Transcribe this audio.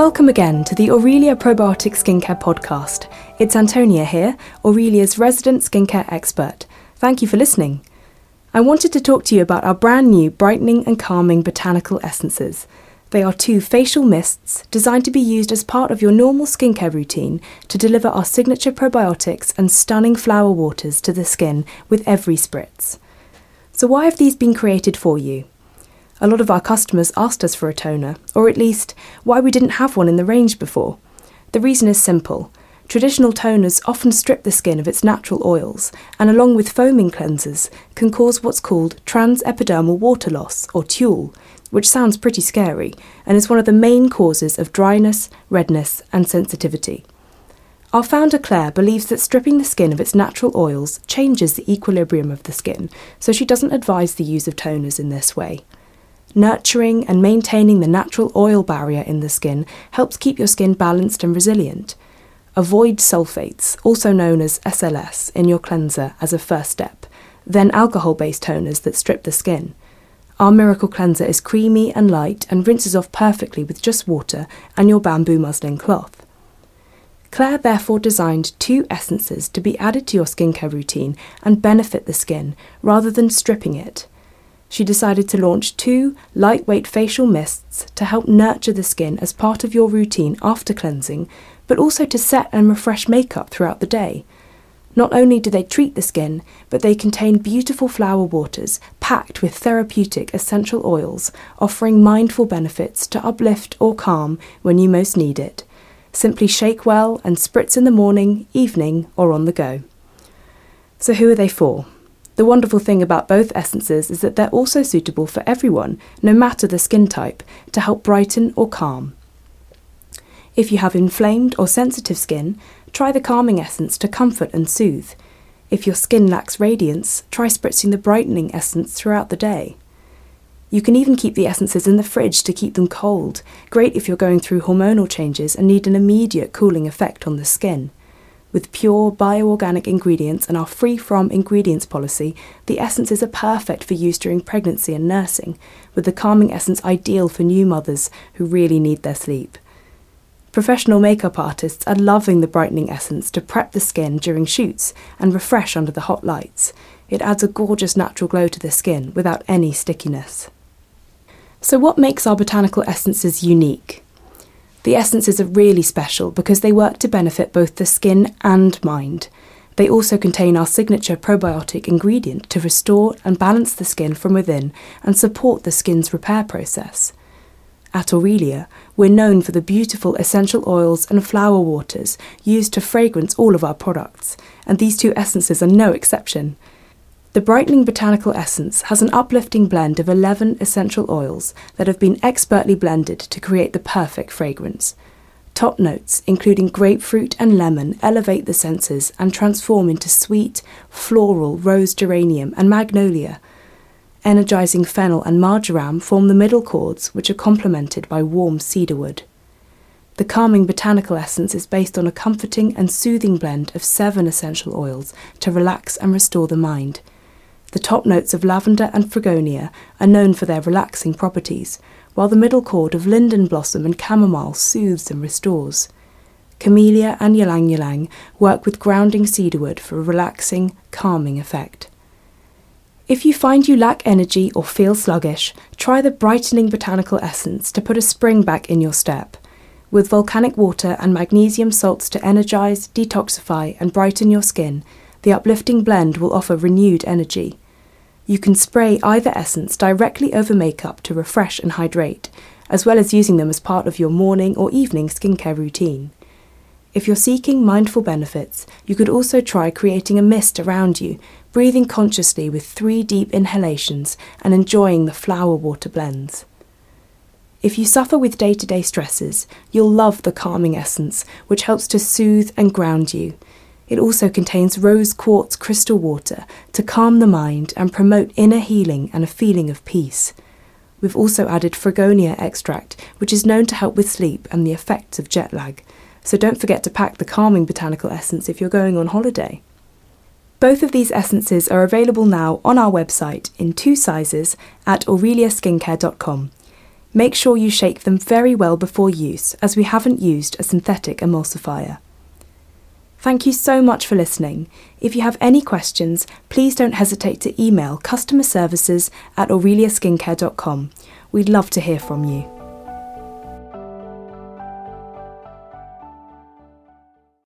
Welcome again to the Aurelia Probiotic Skincare Podcast. It's Antonia here, Aurelia's resident skincare expert. Thank you for listening. I wanted to talk to you about our brand new brightening and calming botanical essences. They are two facial mists designed to be used as part of your normal skincare routine to deliver our signature probiotics and stunning flower waters to the skin with every spritz. So, why have these been created for you? A lot of our customers asked us for a toner, or at least why we didn't have one in the range before. The reason is simple. Traditional toners often strip the skin of its natural oils, and along with foaming cleansers, can cause what's called transepidermal water loss, or TEWL, which sounds pretty scary and is one of the main causes of dryness, redness, and sensitivity. Our founder Claire believes that stripping the skin of its natural oils changes the equilibrium of the skin, so she doesn't advise the use of toners in this way. Nurturing and maintaining the natural oil barrier in the skin helps keep your skin balanced and resilient. Avoid sulfates, also known as SLS, in your cleanser as a first step, then alcohol based toners that strip the skin. Our miracle cleanser is creamy and light and rinses off perfectly with just water and your bamboo muslin cloth. Claire therefore designed two essences to be added to your skincare routine and benefit the skin rather than stripping it she decided to launch two lightweight facial mists to help nurture the skin as part of your routine after cleansing, but also to set and refresh makeup throughout the day. Not only do they treat the skin, but they contain beautiful flower waters packed with therapeutic essential oils, offering mindful benefits to uplift or calm when you most need it. Simply shake well and spritz in the morning, evening, or on the go. So, who are they for? The wonderful thing about both essences is that they're also suitable for everyone, no matter the skin type, to help brighten or calm. If you have inflamed or sensitive skin, try the calming essence to comfort and soothe. If your skin lacks radiance, try spritzing the brightening essence throughout the day. You can even keep the essences in the fridge to keep them cold, great if you're going through hormonal changes and need an immediate cooling effect on the skin. With pure bioorganic ingredients and our free from ingredients policy, the essences are perfect for use during pregnancy and nursing, with the calming essence ideal for new mothers who really need their sleep. Professional makeup artists are loving the brightening essence to prep the skin during shoots and refresh under the hot lights. It adds a gorgeous natural glow to the skin without any stickiness. So, what makes our botanical essences unique? The essences are really special because they work to benefit both the skin and mind. They also contain our signature probiotic ingredient to restore and balance the skin from within and support the skin's repair process. At Aurelia, we're known for the beautiful essential oils and flower waters used to fragrance all of our products, and these two essences are no exception. The brightening botanical essence has an uplifting blend of 11 essential oils that have been expertly blended to create the perfect fragrance. Top notes, including grapefruit and lemon, elevate the senses and transform into sweet, floral rose geranium and magnolia. Energizing fennel and marjoram form the middle chords, which are complemented by warm cedarwood. The calming botanical essence is based on a comforting and soothing blend of seven essential oils to relax and restore the mind. The top notes of lavender and fragonia are known for their relaxing properties, while the middle chord of linden blossom and chamomile soothes and restores. Camellia and ylang ylang work with grounding cedarwood for a relaxing, calming effect. If you find you lack energy or feel sluggish, try the brightening botanical essence to put a spring back in your step. With volcanic water and magnesium salts to energize, detoxify, and brighten your skin, the uplifting blend will offer renewed energy. You can spray either essence directly over makeup to refresh and hydrate, as well as using them as part of your morning or evening skincare routine. If you're seeking mindful benefits, you could also try creating a mist around you, breathing consciously with three deep inhalations and enjoying the flower water blends. If you suffer with day to day stresses, you'll love the calming essence, which helps to soothe and ground you, it also contains rose quartz crystal water to calm the mind and promote inner healing and a feeling of peace. We've also added fragonia extract, which is known to help with sleep and the effects of jet lag. So don't forget to pack the calming botanical essence if you're going on holiday. Both of these essences are available now on our website in two sizes at aureliaskincare.com. Make sure you shake them very well before use, as we haven't used a synthetic emulsifier. Thank you so much for listening. If you have any questions, please don't hesitate to email customer services at aureliaskincare.com. We'd love to hear from you.